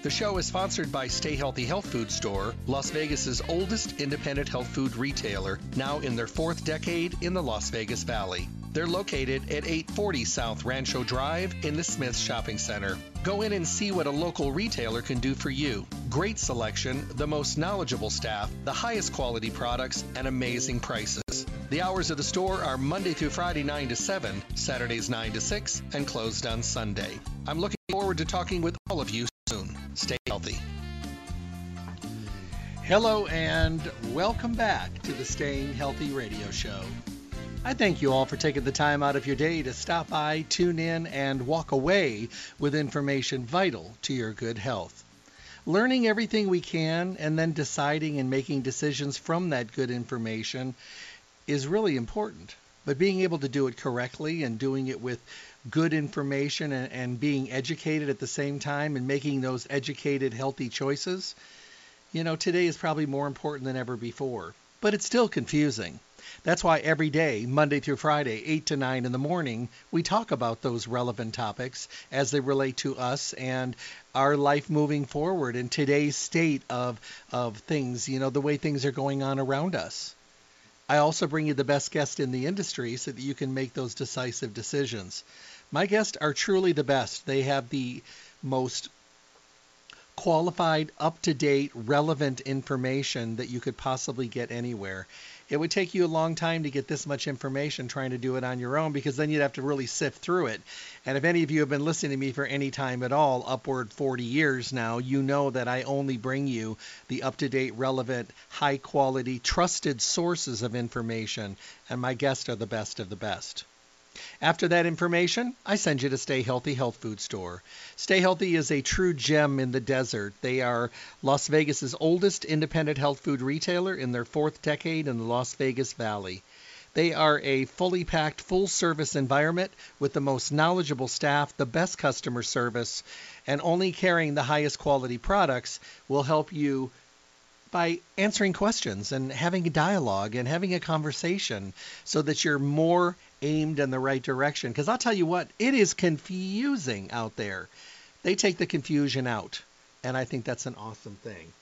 The show is sponsored by Stay Healthy Health Food Store, Las Vegas's oldest independent health food retailer, now in their fourth decade in the Las Vegas Valley. They're located at 840 South Rancho Drive in the Smith Shopping Center. Go in and see what a local retailer can do for you. Great selection, the most knowledgeable staff, the highest quality products, and amazing prices. The hours of the store are Monday through Friday 9 to 7, Saturdays 9 to 6, and closed on Sunday. I'm looking forward to talking with all of you soon. Stay healthy. Hello, and welcome back to the Staying Healthy Radio Show. I thank you all for taking the time out of your day to stop by, tune in, and walk away with information vital to your good health. Learning everything we can and then deciding and making decisions from that good information is really important. But being able to do it correctly and doing it with good information and, and being educated at the same time and making those educated, healthy choices, you know, today is probably more important than ever before. But it's still confusing. That's why every day, Monday through Friday, 8 to 9 in the morning, we talk about those relevant topics as they relate to us and our life moving forward in today's state of, of things, you know, the way things are going on around us. I also bring you the best guest in the industry so that you can make those decisive decisions. My guests are truly the best. They have the most qualified, up to date, relevant information that you could possibly get anywhere. It would take you a long time to get this much information trying to do it on your own because then you'd have to really sift through it. And if any of you have been listening to me for any time at all, upward 40 years now, you know that I only bring you the up to date, relevant, high quality, trusted sources of information, and my guests are the best of the best. After that information, I send you to Stay Healthy Health Food Store. Stay Healthy is a true gem in the desert. They are Las Vegas's oldest independent health food retailer in their fourth decade in the Las Vegas Valley. They are a fully packed, full service environment with the most knowledgeable staff, the best customer service, and only carrying the highest quality products will help you by answering questions and having a dialogue and having a conversation so that you're more aimed in the right direction. Because I'll tell you what, it is confusing out there. They take the confusion out, and I think that's an awesome thing.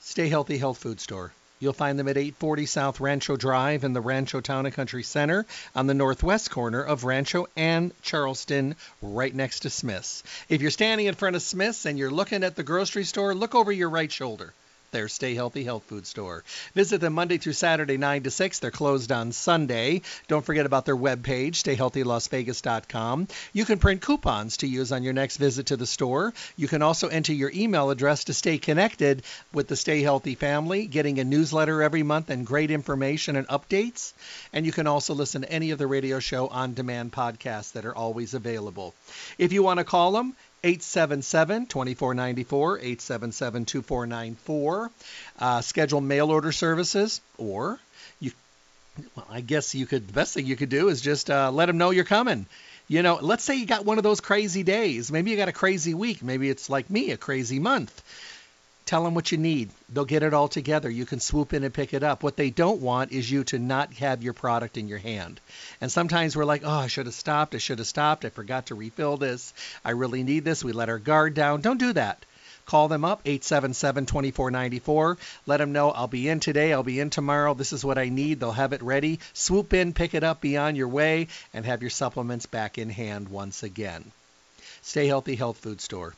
Stay Healthy Health Food Store. You'll find them at 840 South Rancho Drive in the Rancho Town and Country Center on the northwest corner of Rancho and Charleston, right next to Smith's. If you're standing in front of Smith's and you're looking at the grocery store, look over your right shoulder their Stay Healthy Health Food Store. Visit them Monday through Saturday, 9 to 6. They're closed on Sunday. Don't forget about their webpage, stayhealthylasvegas.com. You can print coupons to use on your next visit to the store. You can also enter your email address to stay connected with the Stay Healthy family, getting a newsletter every month and great information and updates. And you can also listen to any of the radio show on demand podcasts that are always available. If you want to call them, 877 2494, 877 2494. Uh, schedule mail order services, or you, well, I guess you could, the best thing you could do is just uh, let them know you're coming. You know, let's say you got one of those crazy days. Maybe you got a crazy week. Maybe it's like me, a crazy month. Tell them what you need. They'll get it all together. You can swoop in and pick it up. What they don't want is you to not have your product in your hand. And sometimes we're like, oh, I should have stopped. I should have stopped. I forgot to refill this. I really need this. We let our guard down. Don't do that. Call them up, 877 2494. Let them know I'll be in today. I'll be in tomorrow. This is what I need. They'll have it ready. Swoop in, pick it up, be on your way, and have your supplements back in hand once again. Stay Healthy Health Food Store.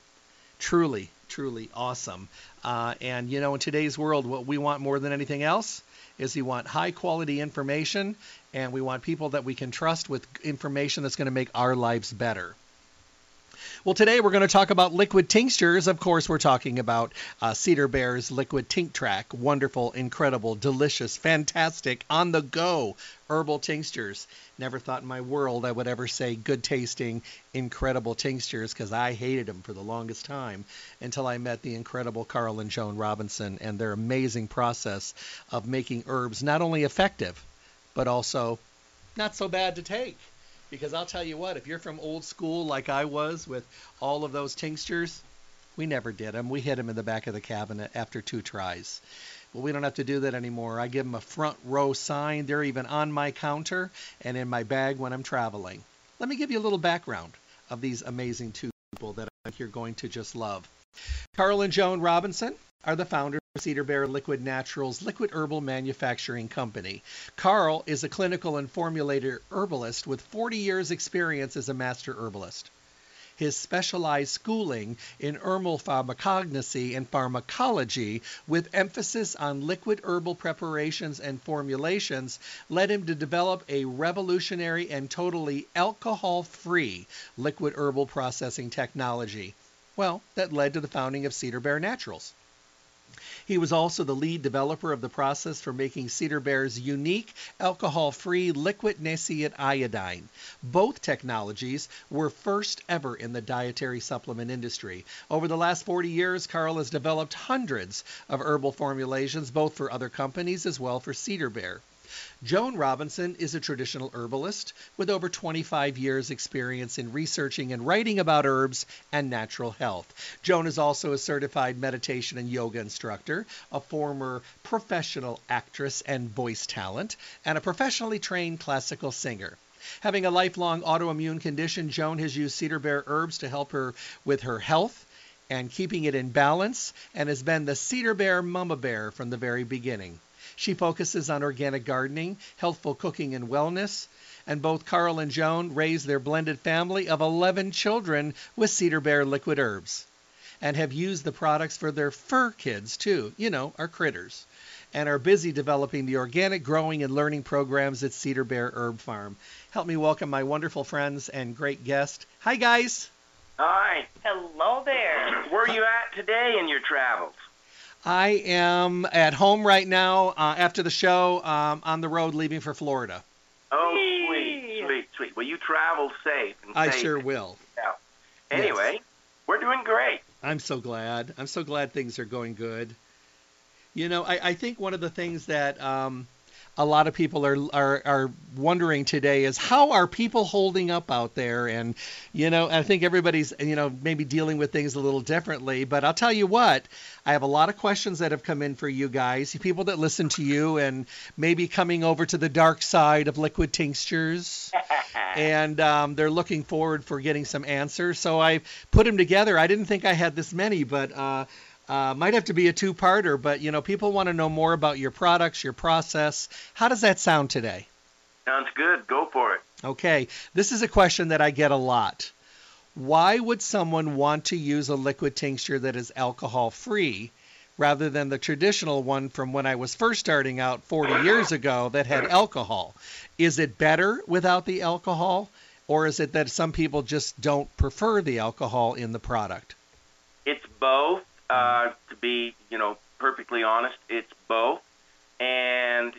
Truly, truly awesome. Uh, and you know, in today's world, what we want more than anything else is we want high quality information and we want people that we can trust with information that's going to make our lives better. Well, today we're going to talk about liquid tinctures. Of course, we're talking about uh, Cedar Bear's Liquid TincTract. Wonderful, incredible, delicious, fantastic, on the go herbal tinctures. Never thought in my world I would ever say good tasting, incredible tinctures because I hated them for the longest time until I met the incredible Carl and Joan Robinson and their amazing process of making herbs not only effective, but also not so bad to take. Because I'll tell you what, if you're from old school like I was with all of those tinctures, we never did them. We hid them in the back of the cabinet after two tries. Well, we don't have to do that anymore. I give them a front row sign. They're even on my counter and in my bag when I'm traveling. Let me give you a little background of these amazing two people that I think you're going to just love. Carl and Joan Robinson are the founders Cedar Bear Liquid Naturals Liquid Herbal Manufacturing Company. Carl is a clinical and formulator herbalist with 40 years experience as a master herbalist his specialized schooling in herbal pharmacognosy and pharmacology with emphasis on liquid herbal preparations and formulations led him to develop a revolutionary and totally alcohol-free liquid herbal processing technology. Well, that led to the founding of Cedar Bear Naturals. He was also the lead developer of the process for making Cedar Bear's unique alcohol-free liquid nascent iodine. Both technologies were first ever in the dietary supplement industry. Over the last 40 years, Carl has developed hundreds of herbal formulations, both for other companies as well for Cedar Bear. Joan Robinson is a traditional herbalist with over 25 years experience in researching and writing about herbs and natural health. Joan is also a certified meditation and yoga instructor, a former professional actress and voice talent, and a professionally trained classical singer. Having a lifelong autoimmune condition, Joan has used cedar bear herbs to help her with her health and keeping it in balance and has been the cedar bear mama bear from the very beginning. She focuses on organic gardening, healthful cooking, and wellness. And both Carl and Joan raise their blended family of 11 children with Cedar Bear liquid herbs and have used the products for their fur kids too, you know, our critters, and are busy developing the organic growing and learning programs at Cedar Bear Herb Farm. Help me welcome my wonderful friends and great guest. Hi, guys. Hi. Hello there. Where are you at today in your travels? I am at home right now uh, after the show um, on the road leaving for Florida. Oh, sweet, sweet, sweet. Well, you travel safe. And I safe. sure will. Yeah. Anyway, Yes. we're doing great. I'm so glad. I'm so glad things are going good. You know, I, I think one of the things that um, a lot of people are, are are wondering today is how are people holding up out there? And you know, I think everybody's you know maybe dealing with things a little differently. But I'll tell you what, I have a lot of questions that have come in for you guys, people that listen to you, and maybe coming over to the dark side of liquid tinctures. and um, they're looking forward for getting some answers. So I put them together. I didn't think I had this many, but uh, uh, might have to be a two-parter. But you know, people want to know more about your products, your process. How does that sound today? Sounds good. Go for it. Okay, this is a question that I get a lot. Why would someone want to use a liquid tincture that is alcohol-free? Rather than the traditional one from when I was first starting out 40 years ago that had alcohol. Is it better without the alcohol? Or is it that some people just don't prefer the alcohol in the product? It's both. Uh, to be, you know, perfectly honest, it's both, and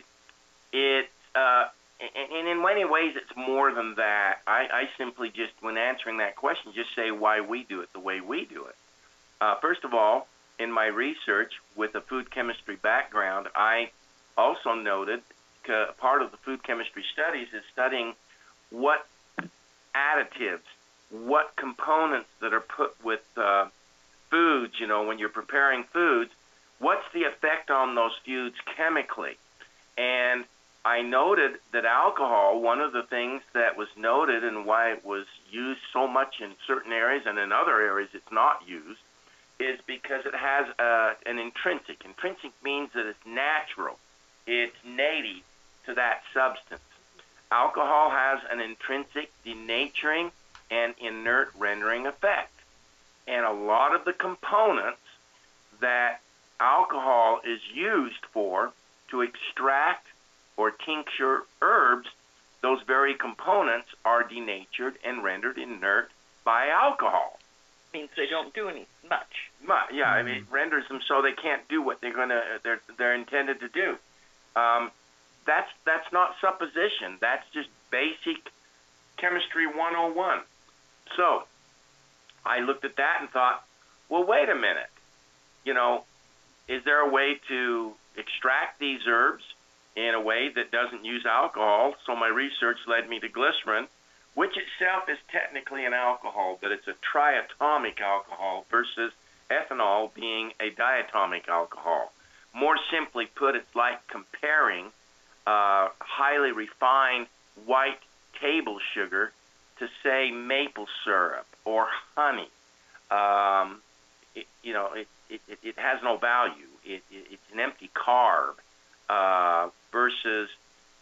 it, uh, and in many ways, it's more than that. I, I simply just, when answering that question, just say why we do it the way we do it. Uh, first of all, in my research with a food chemistry background, I also noted part of the food chemistry studies is studying what additives, what components that are put with uh, foods, you know, when you're preparing foods, what's the effect on those foods chemically? And I noted that alcohol, one of the things that was noted and why it was used so much in certain areas and in other areas it's not used, is because it has uh, an intrinsic. Intrinsic means that it's natural, it's native to that substance. Alcohol has an intrinsic denaturing and inert rendering effect. And a lot of the components that alcohol is used for to extract or tincture herbs, those very components are denatured and rendered inert by alcohol. means they don't do any much. Mu- Yeah, I mean, it renders them so they can't do what they're gonna they're they're intended to do. Um, that's that's not supposition. That's just basic chemistry 101. So I looked at that and thought, well, wait a minute. You know, is there a way to extract these herbs in a way that doesn't use alcohol? So my research led me to glycerin, which itself is technically an alcohol, but it's a triatomic alcohol versus ethanol being a diatomic alcohol. More simply put, it's like comparing uh, highly refined white table sugar to say maple syrup or honey. Um, it, you know, it, it, it has no value. It, it, it's an empty carb uh, versus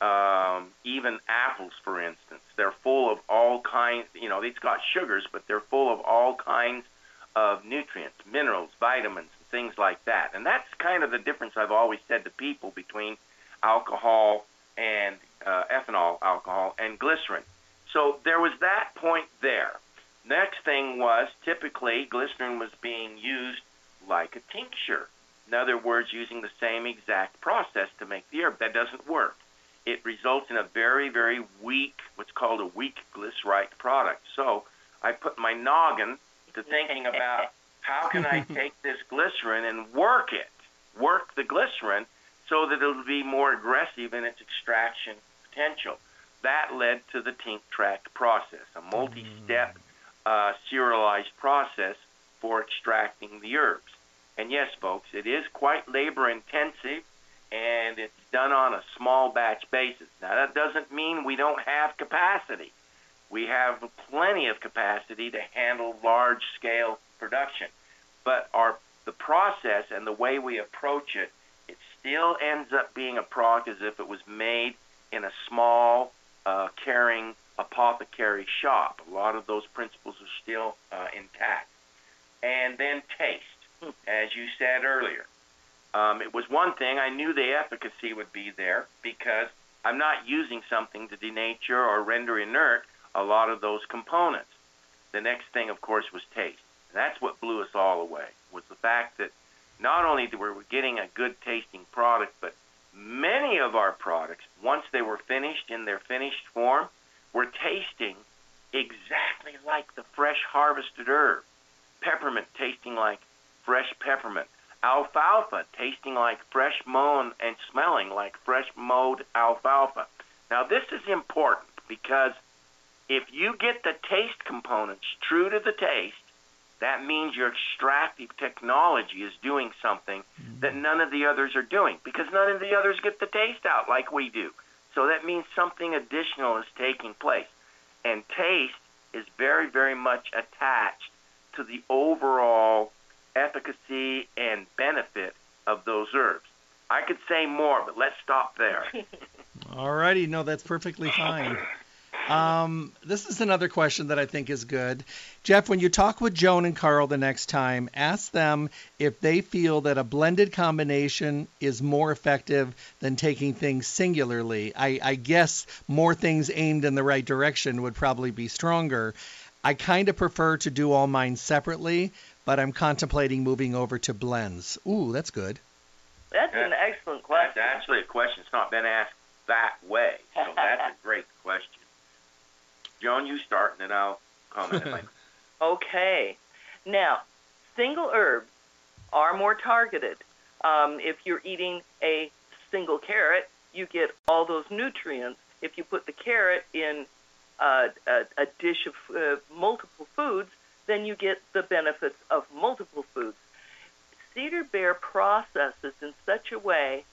um, even apples, for instance. They're full of all kinds. You know, it's got sugars, but they're full of all kinds of nutrients, minerals, vitamins, things like that. And that's kind of the difference I've always said to people between alcohol and uh, ethanol alcohol and glycerin. So there was that point there. Next thing was typically glycerin was being used like a tincture. In other words, using the same exact process to make the herb. That doesn't work. It results in a very, very weak, what's called a weak glycerite product. So I put my noggin to thinking about how can I take this glycerin and work it, work the glycerin so that it'll be more aggressive in its extraction potential. That led to the TincTract process, a multi-step mm. Uh, serialized process for extracting the herbs. And yes, folks, it is quite labor intensive and it's done on a small batch basis. Now, that doesn't mean we don't have capacity. We have plenty of capacity to handle large scale production. But our the process and the way we approach it, it still ends up being a product as if it was made in a small, uh, caring apothecary shop. A lot of those principles are still uh, intact. And then taste, as you said earlier. Um, it was one thing I knew the efficacy would be there because I'm not using something to denature or render inert a lot of those components. The next thing, of course, was taste. And that's what blew us all away. Was the fact that not only were we getting a good tasting product, but many of our products, once they were finished in their finished form, were tasting exactly like the fresh harvested herb. Peppermint tasting like fresh peppermint. Alfalfa tasting like fresh mown and smelling like fresh mowed alfalfa. Now, this is important because if you get the taste components true to the taste, that means your extractive technology is doing something that mm-hmm. none of the others are doing because none of the others get the taste out like we do. So that means something additional is taking place. And taste is very, very much attached to the overall efficacy and benefit of those herbs. I could say more, but let's stop there. All righty, no, that's perfectly fine. Um, this is another question that I think is good. Jeff, when you talk with Joan and Carl the next time, ask them if they feel that a blended combination is more effective than taking things singularly. I, I guess more things aimed in the right direction would probably be stronger. I kind of prefer to do all mine separately, but I'm contemplating moving over to blends. Ooh, that's good. That's an excellent question. That's actually a question that's not been asked that way. So that's a great question. Joan, you start, and then I'll comment. if I- Okay. Now, single herbs are more targeted. Um, if you're eating a single carrot, you get all those nutrients. If you put the carrot in uh, a, a dish of uh, multiple foods, then you get the benefits of multiple foods. Cedar Bear processes in such a way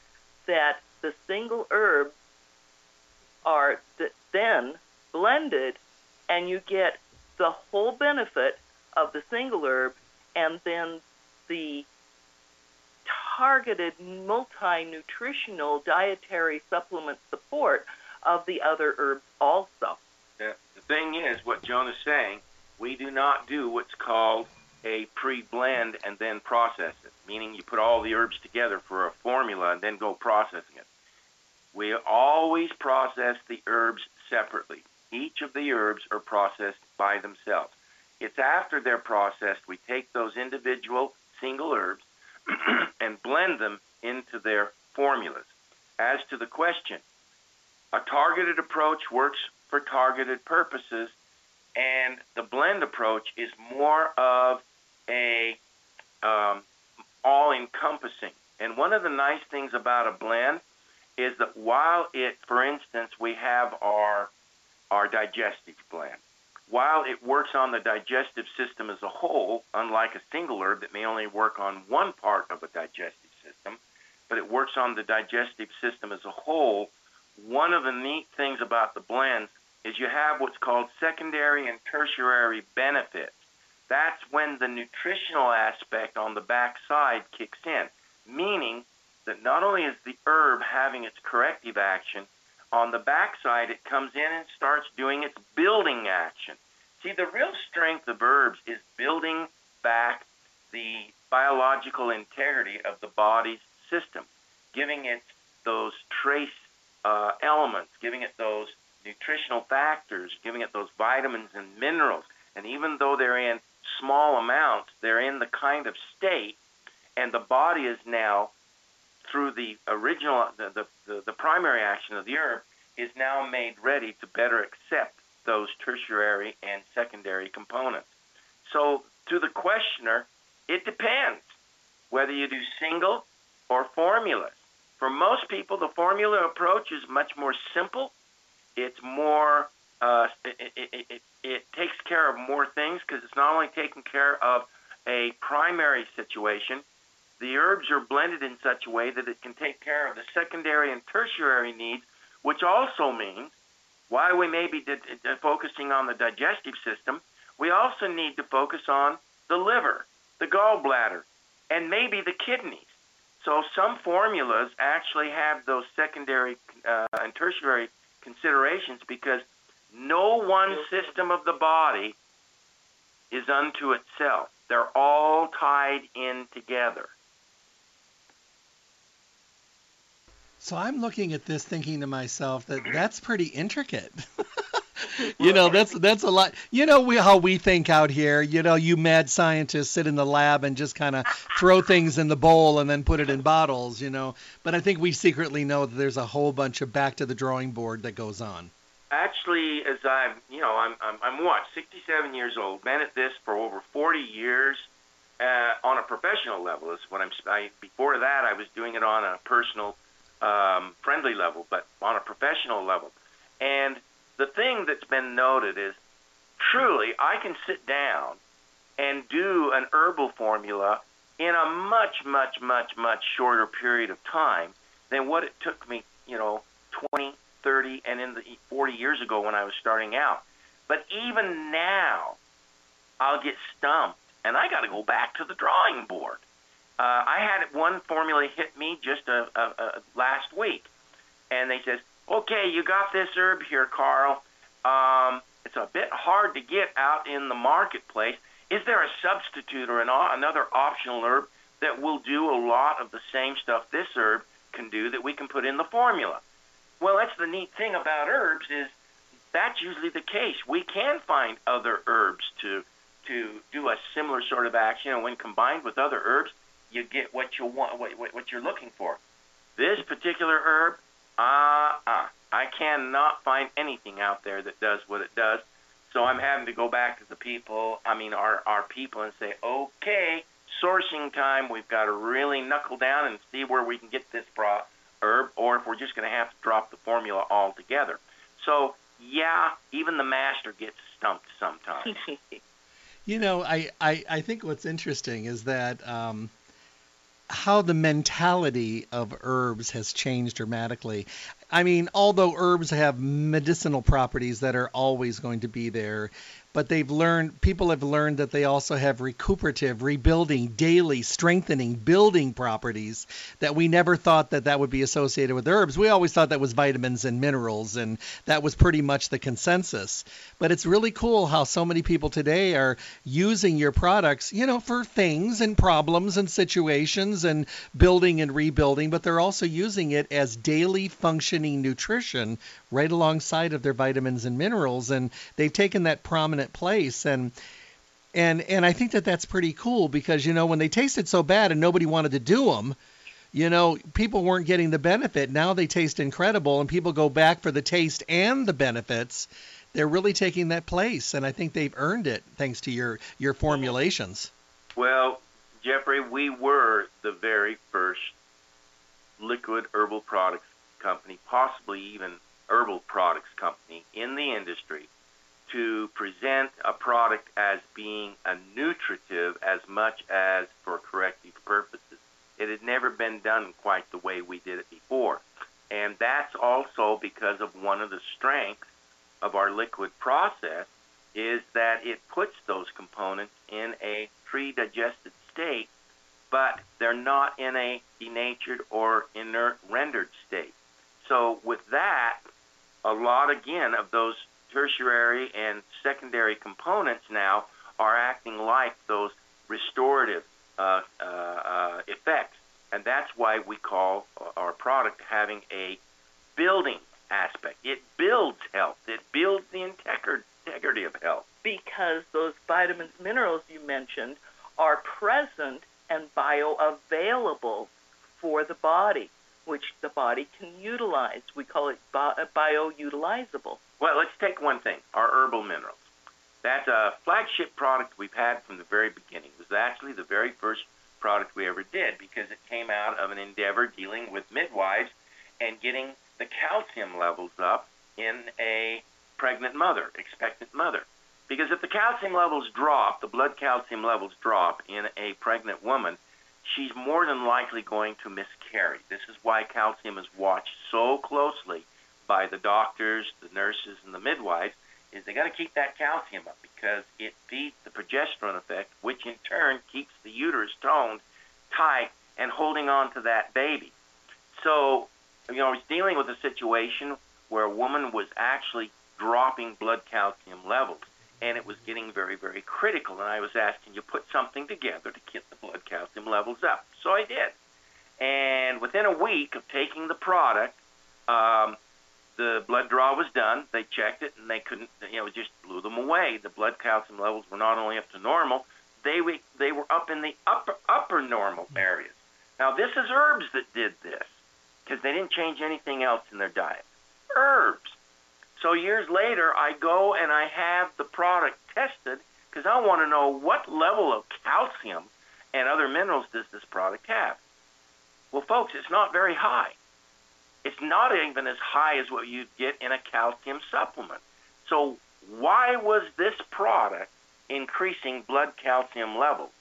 that the single herbs are th- then blended and you get the whole benefit of the single herb and then the targeted multi-nutritional dietary supplement support of the other herbs also. The, the thing is, what Joan is saying, we do not do what's called a pre-blend and then process it, meaning you put all the herbs together for a formula and then go processing it. We always process the herbs separately. Each of the herbs are processed by themselves. It's after they're processed, we take those individual single herbs and blend them into their formulas. As to the question, a targeted approach works for targeted purposes, and the blend approach is more of a um, all-encompassing. And one of the nice things about a blend is that while it, for instance, we have our our digestive blend, while it works on the digestive system as a whole, unlike a single herb that may only work on one part of a digestive system, but it works on the digestive system as a whole, one of the neat things about the blends is you have what's called secondary and tertiary benefits. That's when the nutritional aspect on the back side kicks in, meaning that not only is the herb having its corrective action, on the backside, it comes in and starts doing its building action. See, the real strength of herbs is building back the biological integrity of the body's system, giving it those trace uh, elements, giving it those nutritional factors, giving it those vitamins and minerals. And even though they're in small amounts, they're in the kind of state, and the body is now through the original, the, the, the primary action of the herb, is now made ready to better accept those tertiary and secondary components. So, to the questioner, it depends whether you do single or formulas. For most people, the formula approach is much more simple. It's more, uh, it, it, it, it takes care of more things because it's not only taking care of a primary situation, the herbs are blended in such a way that it can take care of the secondary and tertiary needs, which also means why we may be focusing on the digestive system, we also need to focus on the liver, the gallbladder, and maybe the kidneys. So some formulas actually have those secondary uh, and tertiary considerations because no one system of the body is unto itself. They're all tied in together. So I'm looking at this thinking to myself that that's pretty intricate. you know, that's that's a lot. You know we, how we think out here. You know, you mad scientists sit in the lab and just kind of throw things in the bowl and then put it in bottles. You know, but I think we secretly know that there's a whole bunch of back to the drawing board that goes on. Actually, as I'm, you know, I'm I'm, I'm what 67 years old. Been at this for over 40 years. Uh, on a professional level is what I'm. I, before that, I was doing it on a personal um, friendly level, but on a professional level. And the thing that's been noted is truly I can sit down and do an herbal formula in a much, much, much, much shorter period of time than what it took me, you know, 20, 30, and in the 40 years ago when I was starting out. But even now, I'll get stumped, and I got to go back to the drawing board. Uh, I had one formula hit me just a, a, a last week, and they says, "Okay, you got this herb here, Carl. Um, it's a bit hard to get out in the marketplace. Is there a substitute or an, another optional herb that will do a lot of the same stuff this herb can do that we can put in the formula?" Well, that's the neat thing about herbs is that's usually the case. We can find other herbs to to do a similar sort of action, and when combined with other herbs, you get what you want, what, what you're looking for. This particular herb, ah, uh, uh, I cannot find anything out there that does what it does. So I'm having to go back to the people, I mean our our people, and say, okay, sourcing time. We've got to really knuckle down and see where we can get this pro- herb, or if we're just going to have to drop the formula altogether. So yeah, even the master gets stumped sometimes. you know, I, I I think what's interesting is that. Um, how the mentality of herbs has changed dramatically. I mean, although herbs have medicinal properties that are always going to be there, but they've learned people have learned that they also have recuperative rebuilding daily strengthening building properties that we never thought that that would be associated with herbs. We always thought that was vitamins and minerals and that was pretty much the consensus. But it's really cool how so many people today are using your products you know for things and problems and situations and building and rebuilding but they're also using it as daily nutrition right alongside of their vitamins and minerals and they've taken that prominent place and And and I think that that's pretty cool because you know when they tasted so bad and nobody wanted to do them, you know, people weren't getting the benefit. Now they taste incredible and people go back for the taste and the benefits. They're really taking that place and I think they've earned it thanks to your your formulations. Well, Jeffrey, we were the very first liquid herbal products company, possibly even herbal products company in the industry to present a product as being a nutritive as much as for corrective purposes. It had never been done quite the way we did it before. And that's also because of one of the strengths of our liquid process is that it puts those components in a pre-digested state, but they're not in a denatured or inert rendered state. So with that, a lot again of those tertiary and secondary components now are acting like those restorative uh, uh, uh, effects, and that's why we call our product having a building aspect. It builds health. It builds the integrity of health. Because those vitamins, minerals you mentioned are present and bioavailable for the body which the body can utilize. We call it uh, bio-utilizable. Well, let's take one thing, our herbal minerals. That's a uh, flagship product we've had from the very beginning. Was actually the very first product we ever did because it came out of an endeavor dealing with midwives and getting the calcium levels up in a pregnant mother, expectant mother. Because if the calcium levels drop, the blood calcium levels drop in a pregnant woman, she's more than likely going to miscarry. This is why calcium is watched so closely by the doctors, the nurses, and the midwives, is they got to keep that calcium up because it feeds the progesterone effect, which in turn keeps the uterus toned, tight, and holding on to that baby. So, you know, I was dealing with a situation where a woman was actually dropping blood calcium levels and it was getting very, very critical. And I was asking you put something together to get the blood calcium levels up. So I did. And within a week of taking the product, um, the blood draw was done. They checked it, and they couldn't. You know, it just blew them away. The blood calcium levels were not only up to normal, they were, they were up in the upper upper normal areas. Now, this is herbs that did this because they didn't change anything else in their diet. Herbs. So years later, I go and I have the product tested because I want to know what level of calcium and other minerals does this product have. Well, folks, it's not very high. It's not even as high as what you'd get in a calcium supplement. So why was this product increasing blood calcium levels?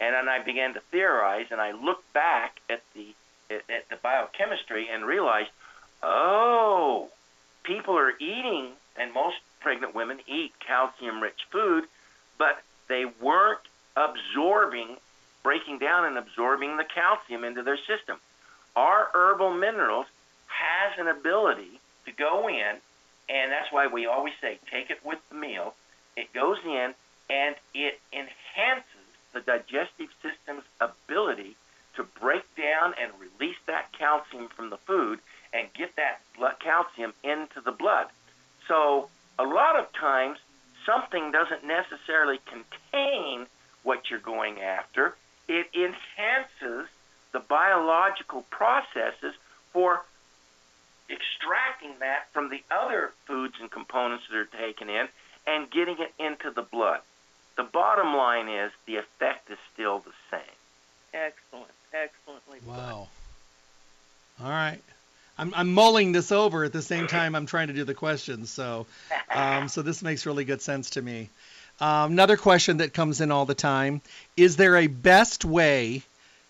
And then I began to theorize, and I looked back at the at the biochemistry and realized, oh, people are eating, and most pregnant women eat calcium-rich food, but they weren't absorbing, breaking down and absorbing the calcium into their system. Our herbal minerals has an ability to go in, and that's why we always say take it with the meal. It goes in and it enhances the digestive system's ability to break down and release that calcium from the food and get that blood calcium into the blood. So a lot of times something doesn't necessarily contain what you're going after. It enhances the biological processes for extracting that from the other foods and components that are taken in and getting it into the blood. The bottom line is the effect is still the same. Excellent. Excellently Wow. All right. I'm, I'm mulling this over at the same time I'm trying to do the questions. So, um, so this makes really good sense to me. Um, another question that comes in all the time: Is there a best way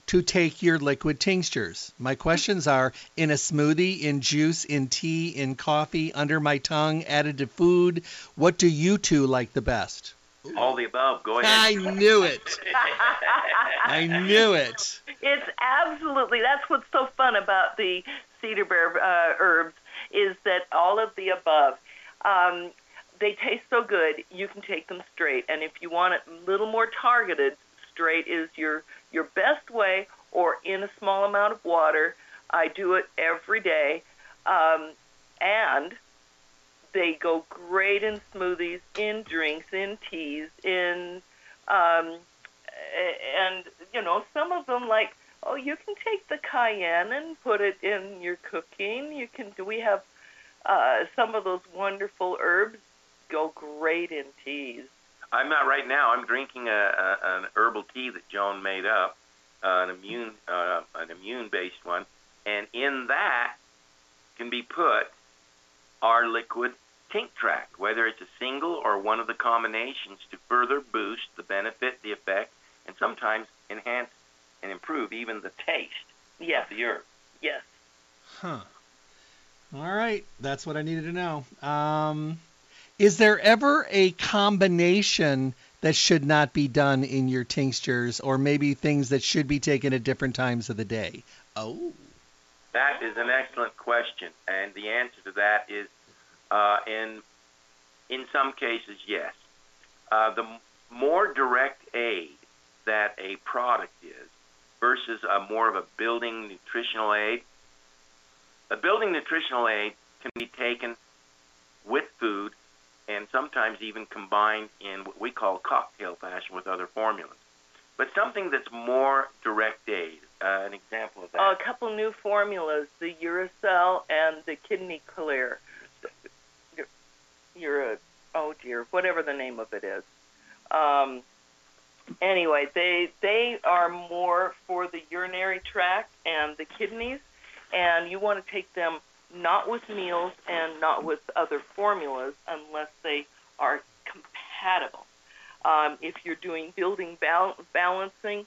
to take your liquid tinctures? My questions are: in a smoothie, in juice, in tea, in coffee, under my tongue, added to food. What do you two like the best? All the above. Go ahead. I knew it. I knew it. It's absolutely that's what's so fun about the cedar bear uh, herbs is that all of the above. Um, they taste so good, you can take them straight. And if you want it a little more targeted, straight is your your best way, or in a small amount of water. I do it every day, um, and they go great in smoothies, in drinks, in teas, in Um, and you know, some of them like, oh, you can take the cayenne and put it in your cooking. You can. We have uh, some of those wonderful herbs go great in teas. I'm not right now. I'm drinking a, a an herbal tea that Joan made up, uh, an immune uh, an immune based one, and in that can be put our liquid TincTract, whether it's a single or one of the combinations to further boost the benefit, the effect, and sometimes enhance and improve even the taste yes. of the herb. Yes. Huh. All right, that's what I needed to know. Um, is there ever a combination that should not be done in your tinctures, or maybe things that should be taken at different times of the day? Oh. That is an excellent question, and the answer to that is uh, in in some cases, yes. Uh, the more direct aid that a product is versus a more of a building nutritional aid, a building nutritional aid can be taken with food and sometimes even combined in what we call cocktail fashion with other formulas. But something that's more direct aid, uh, an example of that. Uh, a couple new formulas, the Uracil and the Kidney Clear. You're a, oh dear, whatever the name of it is. Um, anyway, they they are more for the urinary tract and the kidneys, and you want to take them not with meals and not with other formulas unless they are compatible. Um, if you're doing building bal- balancing,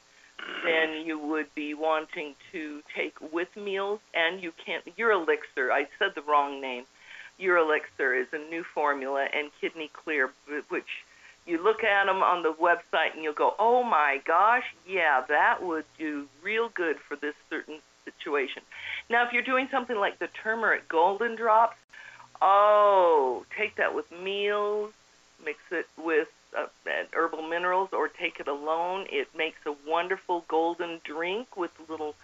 then you would be wanting to take with meals, and you can't. Your elixir, I said the wrong name. Your elixir is a new formula, and Kidney Clear, which you look at them on the website and you'll go, oh my gosh, yeah, that would do real good for this certain situation. Now, if you're doing something like the turmeric golden drops, oh, take that with meals, mix it with uh, herbal minerals, or take it alone. It makes a wonderful golden drink with a little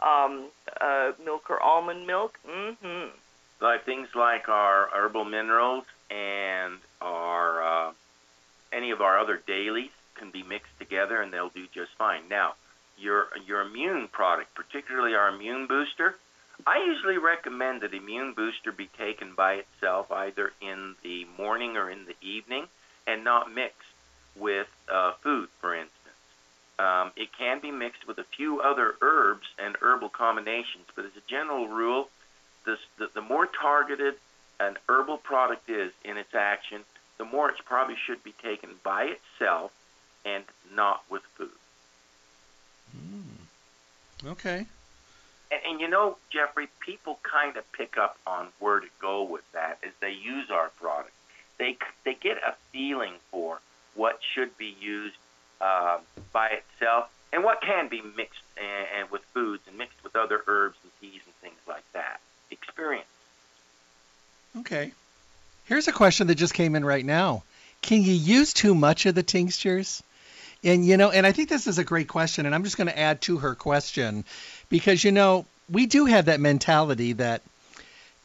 um, uh, milk or almond milk. Mm-hmm. Like things like our herbal minerals and our uh, any of our other dailies can be mixed together and they'll do just fine. Now, your your immune product, particularly our immune booster, I usually recommend that immune booster be taken by itself either in the morning or in the evening and not mixed with uh, food, for instance. Um, it can be mixed with a few other herbs and herbal combinations, but as a general rule, this, the, the more targeted an herbal product is in its action, the more it probably should be taken by itself and not with food. Mm. Okay. And, and you know, Jeffrey, people kind of pick up on where to go with that as they use our product. They they get a feeling for what should be used uh, by itself and what can be mixed and, and with foods and mixed with other herbs and teas and things like that. Experience. Okay. Here's a question that just came in right now. Can you use too much of the tinctures? And you know, and I think this is a great question, and I'm just going to add to her question because you know we do have that mentality that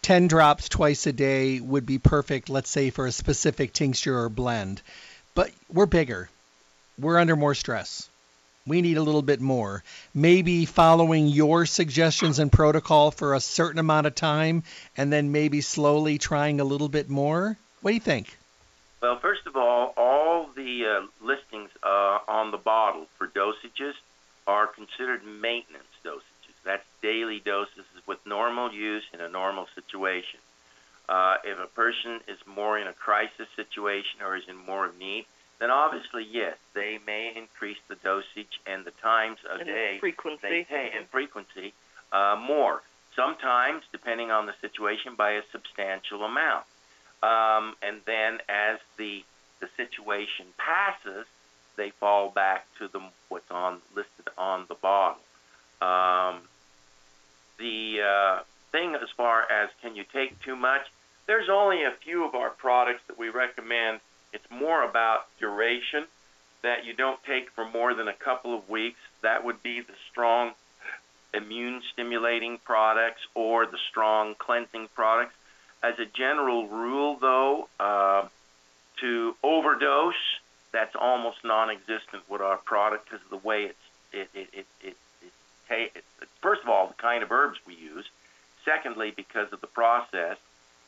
10 drops twice a day would be perfect, let's say for a specific tincture or blend, but we're bigger, we're under more stress. We need a little bit more. Maybe following your suggestions and protocol for a certain amount of time, and then maybe slowly trying a little bit more. What do you think? Well, first of all, all the uh, listings uh, on the bottle for dosages are considered maintenance dosages. That's daily doses with normal use in a normal situation. Uh, if a person is more in a crisis situation or is in more need, then obviously, yes, they may increase the dosage and the times a and day frequency. they take and frequency uh, more. Sometimes, depending on the situation, by a substantial amount. Um, and then as the the situation passes, they fall back to the what's on listed on the bottle. Um, the uh, thing as far as can you take too much, there's only a few of our products that we recommend. It's more about duration that you don't take for more than a couple of weeks. That would be the strong immune stimulating products or the strong cleansing products. As a general rule, though, uh, to overdose that's almost non-existent with our product because of the way it's it it it, it, it, it first of all the kind of herbs we use secondly because of the process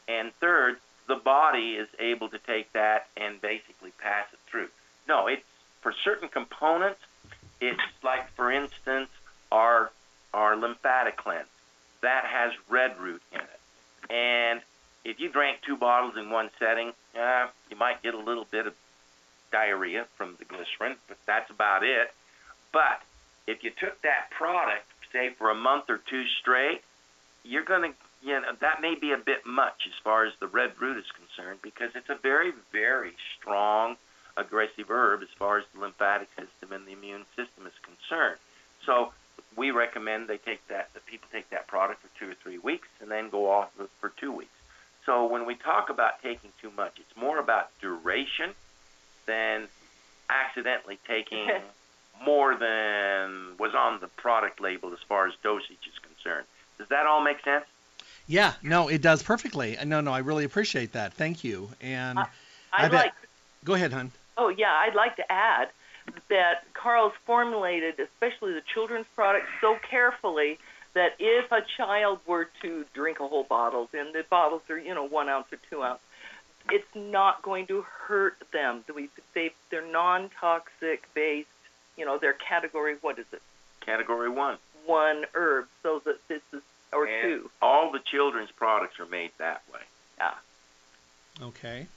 and third the body is able to take that and basically pass it through. No it's for certain components it's like for instance our our lymphatic cleanse. That has red root in it. And if you drank two bottles in one setting uh, you might get a little bit of diarrhea from the glycerin, but that's about it. But if you took that product, say for a month or two straight, you're going to, you know, that may be a bit much as far as the red root is concerned because it's a very, very strong aggressive herb as far as the lymphatic system and the immune system is concerned. So we recommend they take that, that people take that product for two or three weeks and then go off for two weeks. So when we talk about taking too much, it's more about duration than accidentally taking more than was on the product label as far as dosage is concerned. Does that all make sense? Yeah, no, it does perfectly. Uh, no, no, I really appreciate that. Thank you. And I, I, I bet. Like, go ahead, hon. Oh yeah, I'd like to add that Carl's formulated, especially the children's products, so carefully that if a child were to drink a whole bottle, and the bottles are you know one ounce or two ounce, it's not going to hurt them. We they they're non-toxic based. You know, they're category what is it? Category one. One herb. So that this is or and two. All the children's products are made that way. Yeah. Okay.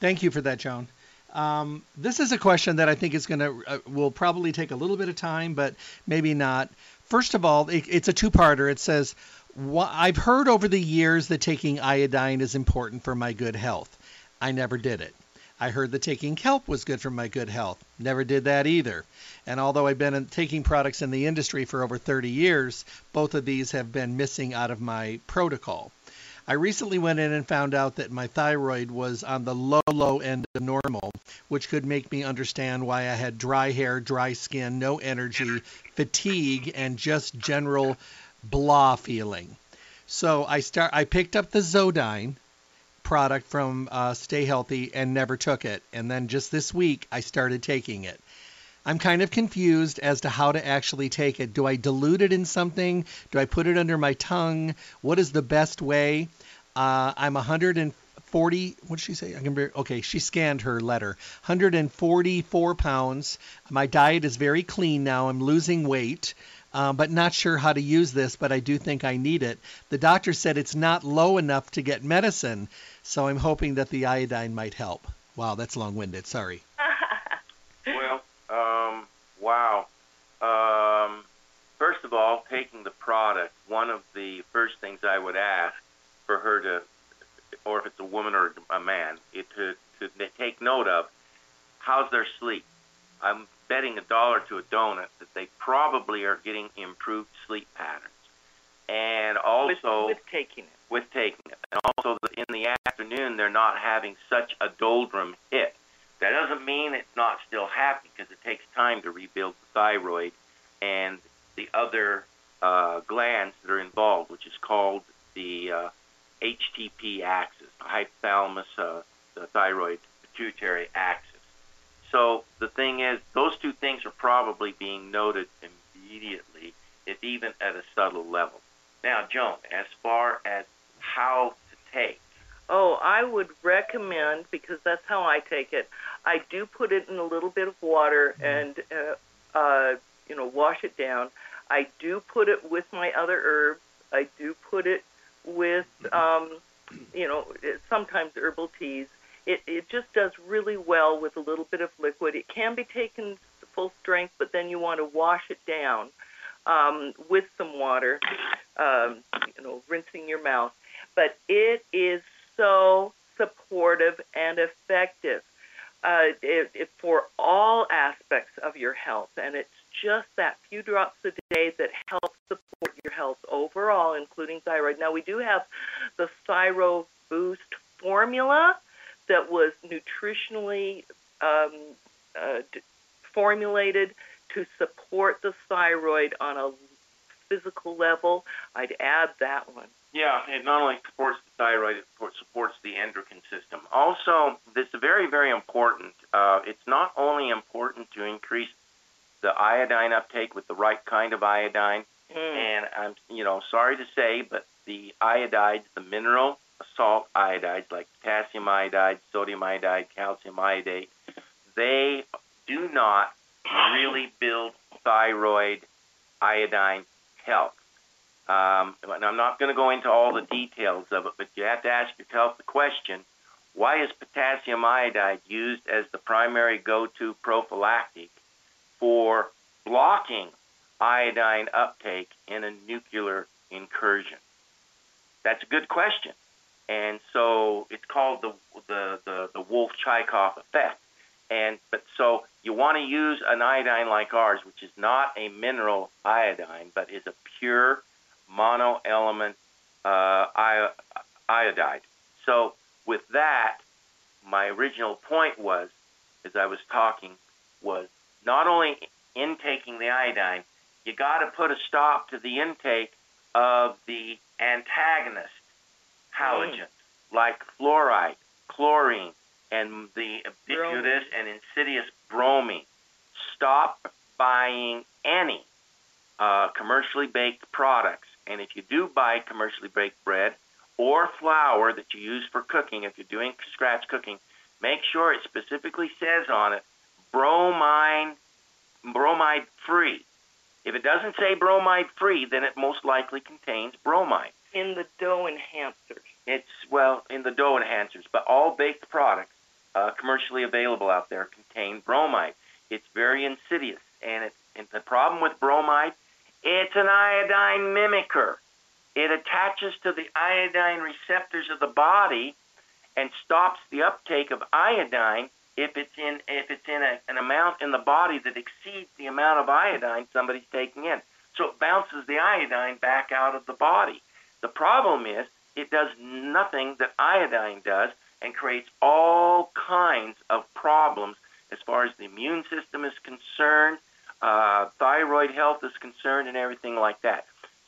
Thank you for that, Joan. Um, this is a question that I think is going to uh, will probably take a little bit of time, but maybe not. First of all, it, it's a two-parter. It says, I've heard over the years that taking iodine is important for my good health. I never did it. I heard that taking kelp was good for my good health. Never did that either. And although I've been taking products in the industry for over 30 years, both of these have been missing out of my protocol. I recently went in and found out that my thyroid was on the low, low end of normal, which could make me understand why I had dry hair, dry skin, no energy, fatigue, and just general blah feeling. So I start. I picked up the Zodine, product from uh, Stay Healthy and never took it. And then just this week, I started taking it. I'm kind of confused as to how to actually take it. Do I dilute it in something? Do I put it under my tongue? What is the best way? Uh, I'm 140. What did she say? I can be, okay, she scanned her letter. 144 pounds. My diet is very clean now. I'm losing weight um, but not sure how to use this, but I do think I need it. The doctor said it's not low enough to get medicine, so I'm hoping that the iodine might help. Wow, that's long winded. Sorry. well, um, wow. Um, first of all, taking the product, one of the first things I would ask for her to, or if it's a woman or a man, it, to, to take note of how's their sleep. I'm betting a dollar to a donut that they probably are getting improved sleep patterns. And also with, with taking it. With taking it. And also in the afternoon they're not having such a doldrum hit. That doesn't mean it's not still happening because it takes time to rebuild the thyroid and the other uh, glands that are involved, which is called the uh, HTP axis, the hypothalamus, uh, the thyroid pituitary axis. So the thing is, those two things are probably being noted immediately, if even at a subtle level. Now, Joan, as far as how to take. Oh, I would recommend because that's how I take it. I do put it in a little bit of water mm-hmm. and uh, uh, you know wash it down. I do put it with my other herbs. I do put it with mm-hmm. um, you know sometimes herbal teas. It, it just does really well with a little bit of liquid. It can be taken full strength, but then you want to wash it down um, with some water, um, you know, rinsing your mouth. But it is so supportive and effective uh, it, it, for all aspects of your health. And it's just that few drops a day that help support your health overall, including thyroid. Now, we do have the Thyro Boost formula that was nutritionally um, uh, formulated to support the thyroid on a physical level, I'd add that one. Yeah, it not only supports the thyroid, it supports the endocrine system. Also, this is very, very important. Uh, it's not only important to increase the iodine uptake with the right kind of iodine, mm. and I'm, you know, sorry to say, but the iodides, the mineral salt iodides like potassium iodide, sodium iodide, calcium iodate, they do not really build thyroid iodine health. Um, and I'm not going to go into all the details of it, but you have to ask yourself the question why is potassium iodide used as the primary go to prophylactic for blocking iodine uptake in a nuclear incursion? That's a good question. And so it's called the, the, the, the Wolff Chaikoff effect. And but so you want to use an iodine like ours, which is not a mineral iodine, but is a pure monoelement uh, iodide. So with that, my original point was, as I was talking, was not only intaking the iodine, you got to put a stop to the intake of the antagonist halogens mm. like fluoride, chlorine, and the ubiquitous and insidious bromine. Stop buying any uh, commercially baked products. And if you do buy commercially baked bread or flour that you use for cooking, if you're doing scratch cooking, make sure it specifically says on it bromine bromide free. If it doesn't say bromide free, then it most likely contains bromide. In the dough enhancers. It's well in the dough enhancers, but all baked products uh, commercially available out there contain bromide. It's very insidious, and, it, and the problem with bromide, it's an iodine mimicker. It attaches to the iodine receptors of the body and stops the uptake of iodine if it's in if it's in a, an amount in the body that exceeds the amount of iodine somebody's taking in. So it bounces the iodine back out of the body. The problem is it does nothing that iodine does and creates all kinds of problems as far as the immune system is concerned, uh, thyroid health is concerned, and everything like that.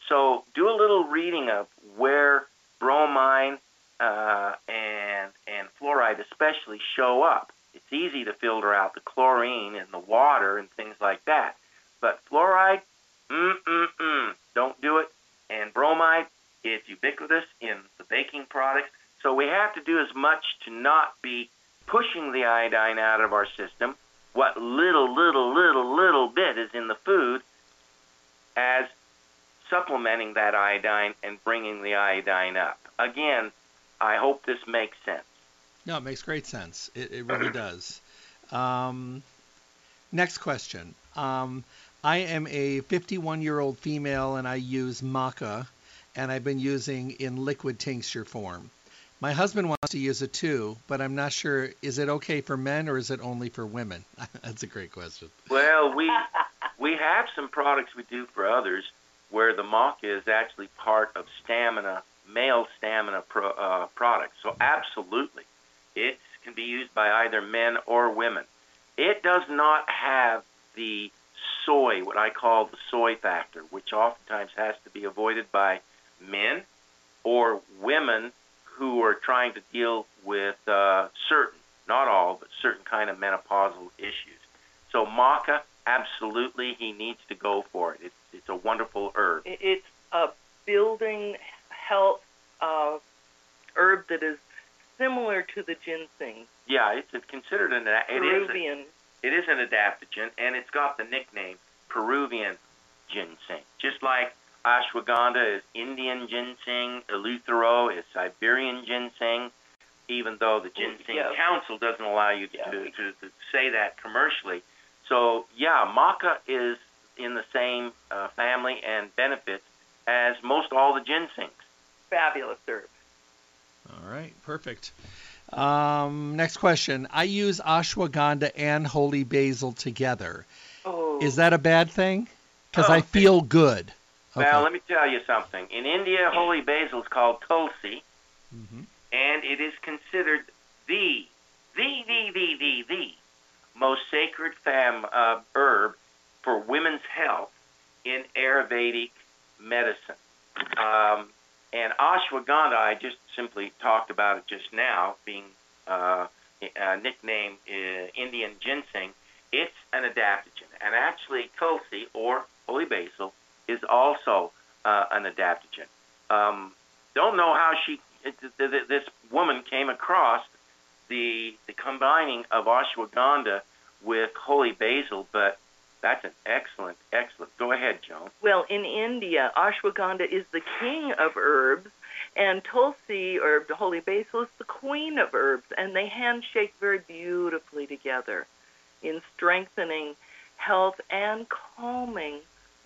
So do a little reading of where bromine uh, and and fluoride especially show up. It's easy to filter out the chlorine in the water and things like that, but fluoride, mm mm mm, don't do it. And bromide, it's ubiquitous in the baking products. So we have to do as much to not be pushing the iodine out of our system, what little, little, little, little bit is in the food, as supplementing that iodine and bringing the iodine up. Again, I hope this makes sense. No, it makes great sense. It, it really does. Um, next question. Um, I am a 51 year old female and I use maca, and I've been using in liquid tincture form. My husband wants to use it too, but I'm not sure. Is it okay for men or is it only for women? That's a great question. Well, we we have some products we do for others where the maca is actually part of stamina, male stamina pro, uh, products. So absolutely, it can be used by either men or women. It does not have the soy, what I call the soy factor, which oftentimes has to be avoided by men or women who are trying to deal with uh, certain, not all, but certain kind of menopausal issues. So maca, absolutely, he needs to go for it. It's, it's a wonderful herb. It's a building health uh, herb that is similar to the ginseng. Yeah, it's considered an it Peruvian. Is a, it is an adaptogen, and it's got the nickname Peruvian ginseng, just like Ashwagandha is Indian ginseng. Eleuthero is Siberian ginseng. Even though the Ginseng yeah. Council doesn't allow you to, yeah. to, to, to, say that commercially. So, yeah, maca is in the same uh, family and benefits as most all the ginsengs. Fabulous herb. All right, perfect. Um, next question. I use ashwagandha and holy basil together. Oh. Is that a bad thing? Because oh, I feel good. Okay. Well, let me tell you something. In India, holy basil is called tulsi, mm-hmm. and it is considered the, the, the, the, the, the most sacred fam uh, herb for women's health in Ayurvedic medicine. Um, and ashwagandha, I just simply talked about it just now, being uh, uh, nicknamed uh, Indian ginseng. It's an adaptogen, and actually tulsi or holy basil is also uh, an adaptogen. Um, don't know how she this woman came across the the combining of ashwagandha with holy basil, but that's an excellent, excellent. Go ahead, Joan. Well, in India, ashwagandha is the king of herbs, and tulsi or holy basil is the queen of herbs, and they handshake very beautifully together in strengthening health and calming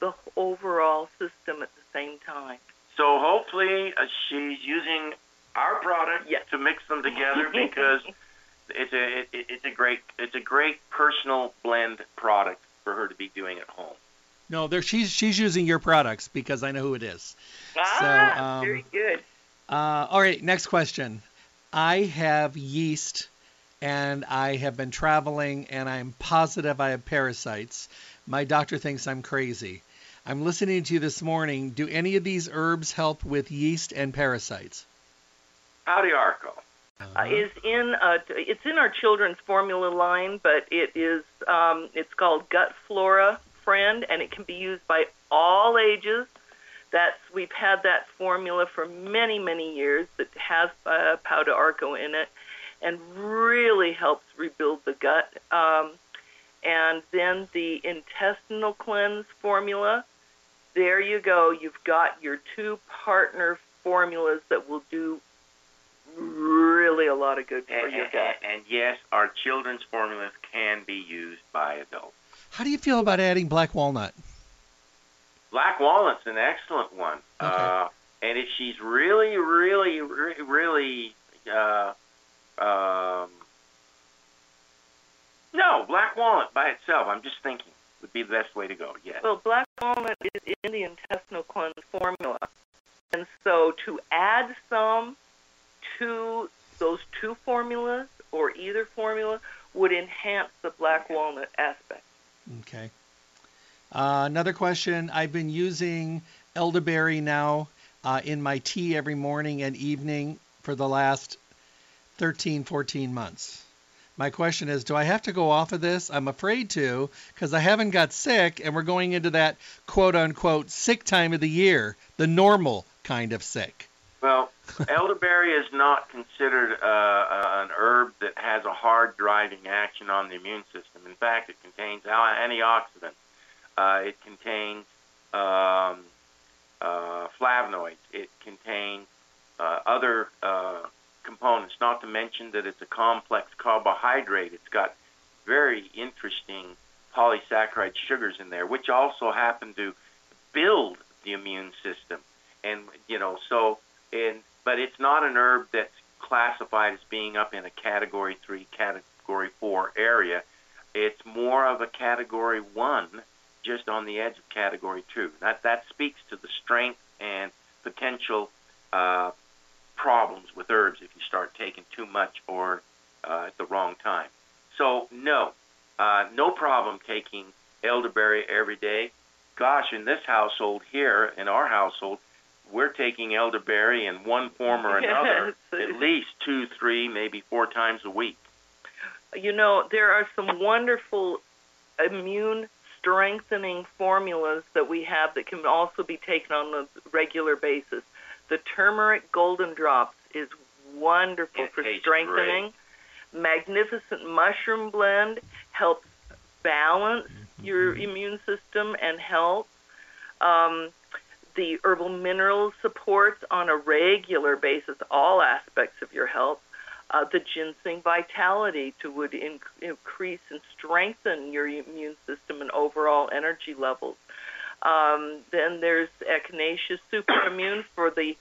the overall system at the same time. So hopefully uh, she's using our product yes. to mix them together because it's a it, it's a great it's a great personal blend product for her to be doing at home. No, there she's she's using your products because I know who it is. Ah, so, um, very good. Uh, all right, next question. I have yeast and I have been traveling and I'm positive I have parasites. My doctor thinks I'm crazy. I'm listening to you this morning. Do any of these herbs help with yeast and parasites? Pau d'Arco. Uh, is in uh, it's in our children's formula line, but it is um, it's called Gut Flora Friend, and it can be used by all ages. That's we've had that formula for many many years. That has uh, Pau d'Arco in it, and really helps rebuild the gut. Um, and then the intestinal cleanse formula. There you go. You've got your two partner formulas that will do really a lot of good for and, your and, gut. And, and yes, our children's formulas can be used by adults. How do you feel about adding black walnut? Black walnut's an excellent one. Okay. Uh, and if she's really, really, really, really, uh, um, no, black walnut by itself, I'm just thinking, would be the best way to go, yes. Well, black walnut is in the intestinal cleanse formula. And so to add some to those two formulas or either formula would enhance the black walnut aspect. Okay. Uh, another question. I've been using elderberry now uh, in my tea every morning and evening for the last 13, 14 months. My question is, do I have to go off of this? I'm afraid to because I haven't got sick and we're going into that quote unquote sick time of the year, the normal kind of sick. Well, elderberry is not considered uh, an herb that has a hard driving action on the immune system. In fact, it contains antioxidants. Uh, it contains um, uh, flavonoids. It contains uh, other uh, components, not to mention that it's a complex carbohydrate. It's got very interesting polysaccharide sugars in there, which also happen to build the immune system. And, you know, so, and, but it's not an herb that's classified as being up in a category three, category four area. It's more of a category one, just on the edge of category two. That, that speaks to the strength and potential uh, problems with herbs if you start taking too much or uh, at the wrong time. So, no, uh, no problem taking elderberry every day. Gosh, in this household here, in our household, we're taking elderberry in one form or another Yes. at least two, three, maybe four times a week. You know, there are some wonderful immune strengthening formulas that we have that can also be taken on a regular basis. The turmeric golden drops is wonderful It for strengthening. Magnificent mushroom blend helps balance your immune system and health. Um, the herbal minerals supports on a regular basis all aspects of your health. Uh, the ginseng vitality to would in, increase and strengthen your immune system and overall energy levels. Um, then there's Echinacea Superimmune for the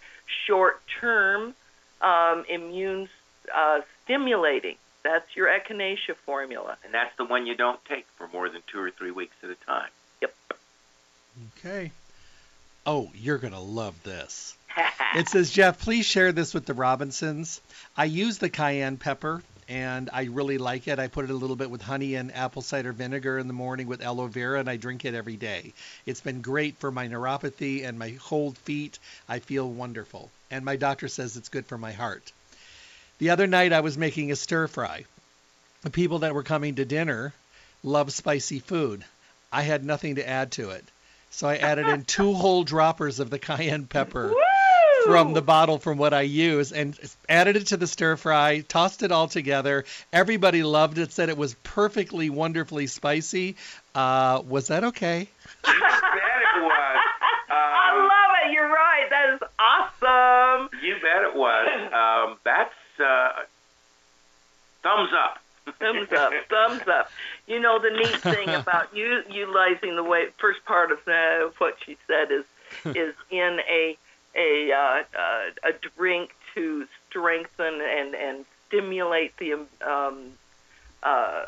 short-term um, immune uh, stimulating. That's your Echinacea formula. And that's the one you don't take for more than two or three weeks at a time. Yep. Okay. Oh, you're going to love this. It says, Jeff, please share this with the Robinsons. I use the cayenne pepper and I really like it. I put it a little bit with honey and apple cider vinegar in the morning with aloe vera, and I drink it every day. It's been great for my neuropathy and my cold feet. I feel wonderful, and my doctor says it's good for my heart. The other night I was making a stir fry. The people that were coming to dinner love spicy food. I had nothing to add to it. So I added in two whole droppers of the cayenne pepper! from the bottle from what I use and added it to the stir fry, tossed it all together. Everybody loved it, said it was perfectly wonderfully spicy. Uh, was that okay? You bet it was. I Um, love it. You're right. That is awesome. you bet it was. Um, that's uh, thumbs up. Thumbs up, thumbs up. You know the neat thing about you utilizing the way first part of uh, what she said is is in a a uh, uh, a drink to strengthen and and stimulate the um, uh,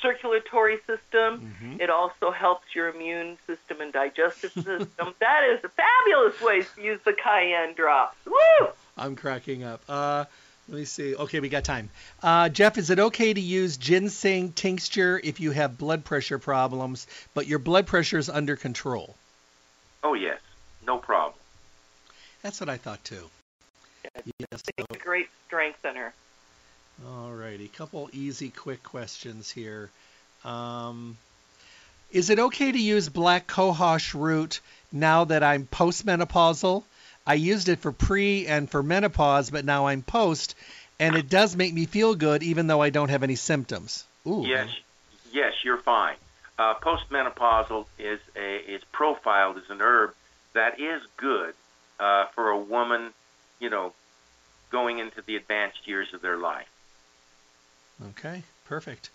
circulatory system. Mhm. It also helps your immune system and digestive system. that is a fabulous way to use the cayenne drops. Woo! I'm cracking up. Uh, let me see. Okay, we got time. Uh, Jeff, is it okay to use ginseng tincture if you have blood pressure problems, but your blood pressure is under control? Oh yes, no problem. That's what I thought too. Yes. It's a great strengthener. All righty. Couple easy, quick questions here. Um, is it okay to use black cohosh root now that I'm postmenopausal? I used it for pre and for menopause, but now I'm post, and it does make me feel good even though I don't have any symptoms. Ooh. Yes, yes, you're fine. Uh, postmenopausal is a, is profiled as an herb that is good uh, for a woman, you know, going into the advanced years of their life. Okay, perfect.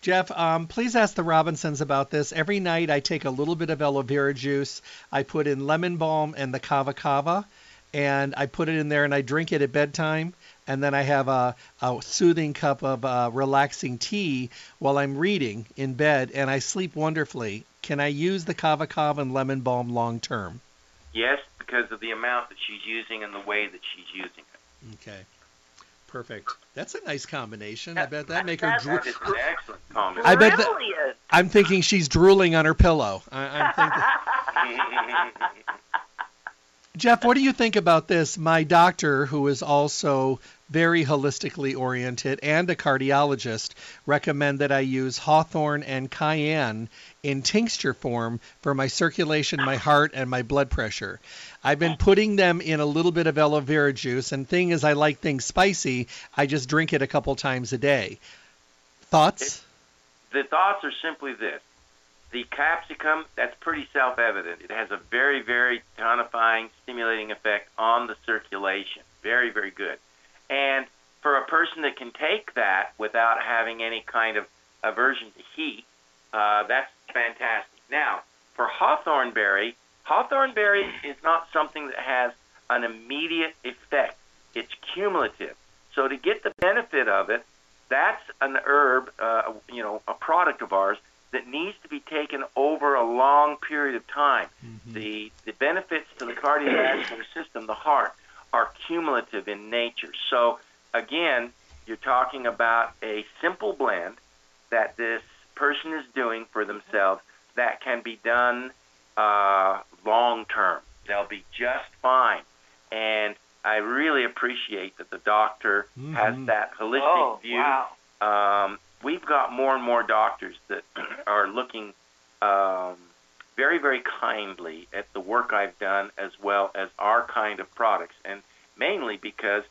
Jeff, um, please ask the Robinsons about this. Every night I take a little bit of aloe vera juice. I put in lemon balm and the kava kava, and I put it in there and I drink it at bedtime. And then I have a, a soothing cup of uh, relaxing tea while I'm reading in bed, and I sleep wonderfully. Can I use the kava kava and lemon balm long term? Yes, because of the amount that she's using and the way that she's using it. Okay, perfect. That's a nice combination. I bet that That- make her drool. That is an excellent comment. I bet that- Brilliant. I'm thinking she's drooling on her pillow. I, I'm thinking. Jeff, what do you think about this? My doctor, who is also very holistically oriented and a cardiologist, recommend that I use hawthorn and cayenne in tincture form for my circulation, my heart, and my blood pressure. I've been putting them in a little bit of aloe vera juice, and thing is, I like things spicy. I just drink it a couple times a day. Thoughts? the thoughts are simply this. The capsicum, that's pretty self evident. It has a very, very tonifying, stimulating effect on the circulation. Very, very good. And for a person that can take that without having any kind of aversion to heat, uh, that's fantastic. Now, for hawthorn berry, hawthorn berry is not something that has an immediate effect. It's cumulative. So to get the benefit of it, that's an herb, uh, you know, a product of ours that needs to be taken over a long period of time. The the benefits to the cardiovascular system, the heart, are cumulative in nature. So again, you're talking about a simple blend that this person is doing for themselves that can be done uh, long term. They'll be just fine. And I really appreciate that the doctor has Mhm. that holistic oh, view wow. um, we've got more and more doctors that are looking um, very, very kindly at the work I've done as well as our kind of products, and mainly because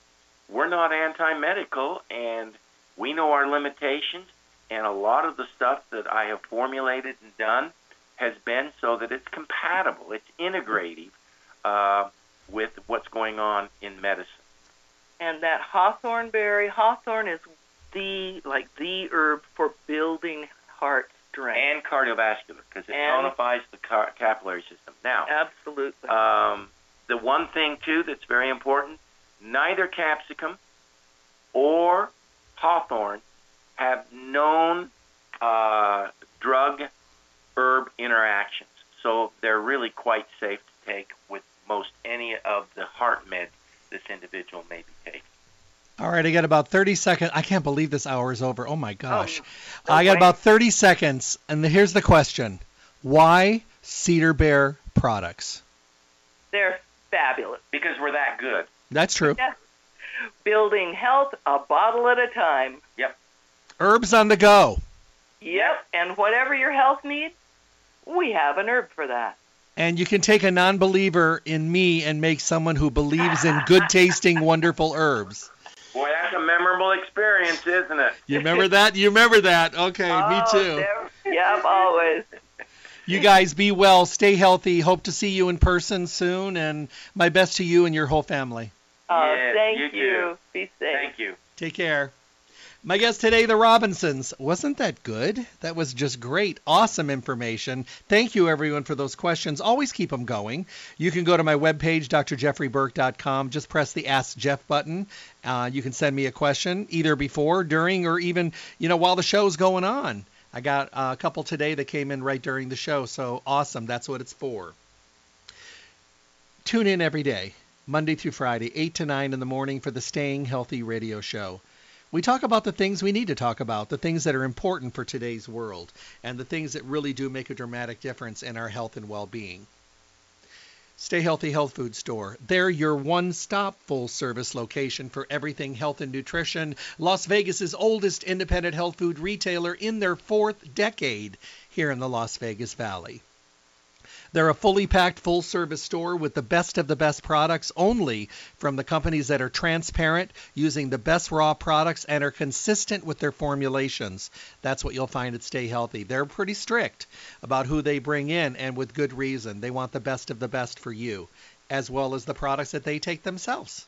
we're not anti-medical and we know our limitations, and a lot of the stuff that I have formulated and done has been so that it's compatible, it's integrative uh, with what's going on in medicine. And that hawthorn berry, hawthorn is the like the herb for building heart and cardiovascular because it And- tonifies the car- capillary system. Now, Absolutely. um, the one thing too that's very important: neither capsicum or hawthorn have known uh, drug herb interactions, so they're really quite safe to take with most any of the heart meds this individual may be taking. All right, I got about 30 seconds. I can't believe this hour is over. Oh my oh, gosh. no I got way. about 30 seconds, and the, here's the question Why Cedar Bear products? They're fabulous. Because we're that good. That's true. Yeah. Building health a bottle at a time. Yep. Herbs on the go. Yep. And whatever your health needs, we have an herb for that. And you can take a non believer in me and make someone who believes in good tasting, wonderful herbs. Boy, that's a memorable experience, isn't it? You remember that? You remember that? Okay, me Oh, too. there- Yep, always. You guys be well, stay healthy. Hope to see you in person soon, and my best to you and your whole family. Oh, Yes, thank you you. Be safe. Thank you. Take care. My guest today, the Robinsons. Wasn't that good? That was just great. Awesome information. Thank you, everyone, for those questions. Always keep them going. You can go to my webpage, drjeffreyburke.com. Just press the Ask Jeff button. Uh, you can send me a question either before, during, or even, you know, while the show's going on. I got a couple today that came in right during the show, so awesome. That's what it's for. Tune in every day, Monday through Friday, 8 to 9 in the morning for the Staying Healthy radio show. We talk about the things we need to talk about, the things that are important for today's world, and the things that really do make a dramatic difference in our health and well being. Stay Healthy Health Food Store. They're your one stop full service location for everything health and nutrition. Las Vegas's oldest independent health food retailer in their fourth decade here in the Las Vegas Valley. They're a fully packed, full service store with the best of the best products only from the companies that are transparent, using the best raw products, and are consistent with their formulations. That's what you'll find at Stay Healthy. They're pretty strict about who they bring in, and with good reason. They want the best of the best for you, as well as the products that they take themselves.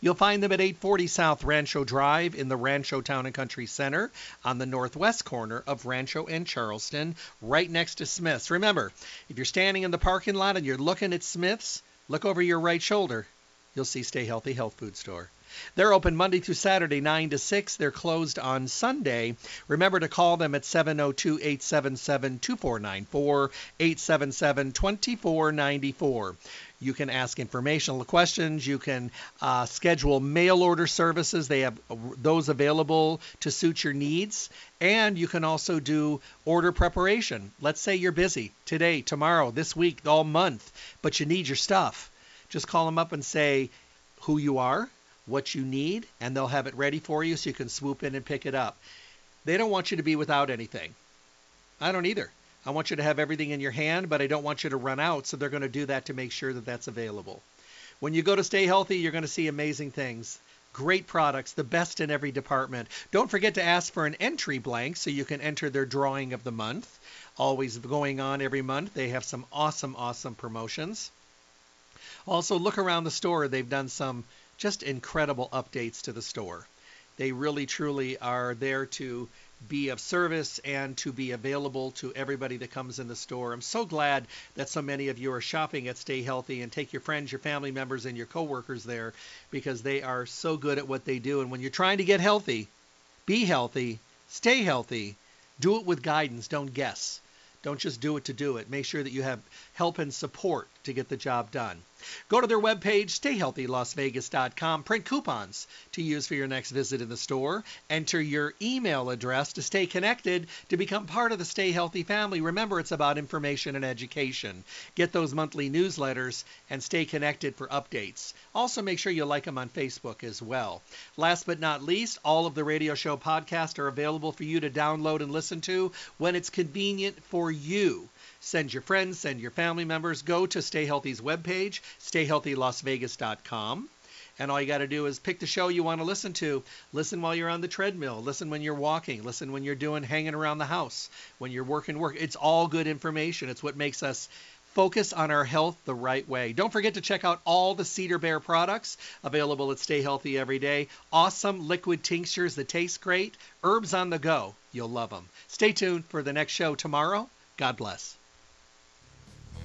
You'll find them at 840 South Rancho Drive in the Rancho Town and Country Center on the northwest corner of Rancho and Charleston, right next to Smith's. Remember, if you're standing in the parking lot and you're looking at Smith's, look over your right shoulder. You'll see Stay Healthy Health Food Store. They're open Monday through Saturday, 9 to 6. They're closed on Sunday. Remember to call them at 702 877 2494, 877 2494. You can ask informational questions. You can uh, schedule mail order services. They have uh, those available to suit your needs. And you can also do order preparation. Let's say you're busy today, tomorrow, this week, all month, but you need your stuff. Just call them up and say who you are, what you need, and they'll have it ready for you so you can swoop in and pick it up. They don't want you to be without anything. I don't either. I want you to have everything in your hand, but I don't want you to run out, so they're going to do that to make sure that that's available. When you go to Stay Healthy, you're going to see amazing things. Great products, the best in every department. Don't forget to ask for an entry blank so you can enter their drawing of the month. Always going on every month. They have some awesome, awesome promotions. Also, look around the store. They've done some just incredible updates to the store. They really, truly are there to be of service and to be available to everybody that comes in the store. I'm so glad that so many of you are shopping at Stay Healthy and take your friends, your family members, and your coworkers there because they are so good at what they do. And when you're trying to get healthy, be healthy, stay healthy, do it with guidance, don't guess. Don't just do it to do it. Make sure that you have help and support to get the job done. Go to their webpage, stayhealthylasvegas.com. Print coupons to use for your next visit in the store. Enter your email address to stay connected to become part of the Stay Healthy family. Remember, it's about information and education. Get those monthly newsletters and stay connected for updates. Also, make sure you like them on Facebook as well. Last but not least, all of the radio show podcasts are available for you to download and listen to when it's convenient for you. Send your friends, send your family members. Go to Stay Healthy's webpage, stayhealthylasvegas.com. And all you got to do is pick the show you want to listen to. Listen while you're on the treadmill. Listen when you're walking. Listen when you're doing hanging around the house. When you're working work. It's all good information. It's what makes us focus on our health the right way. Don't forget to check out all the Cedar Bear products available at Stay Healthy every day. Awesome liquid tinctures that taste great. Herbs on the go. You'll love them. Stay tuned for the next show tomorrow. God bless.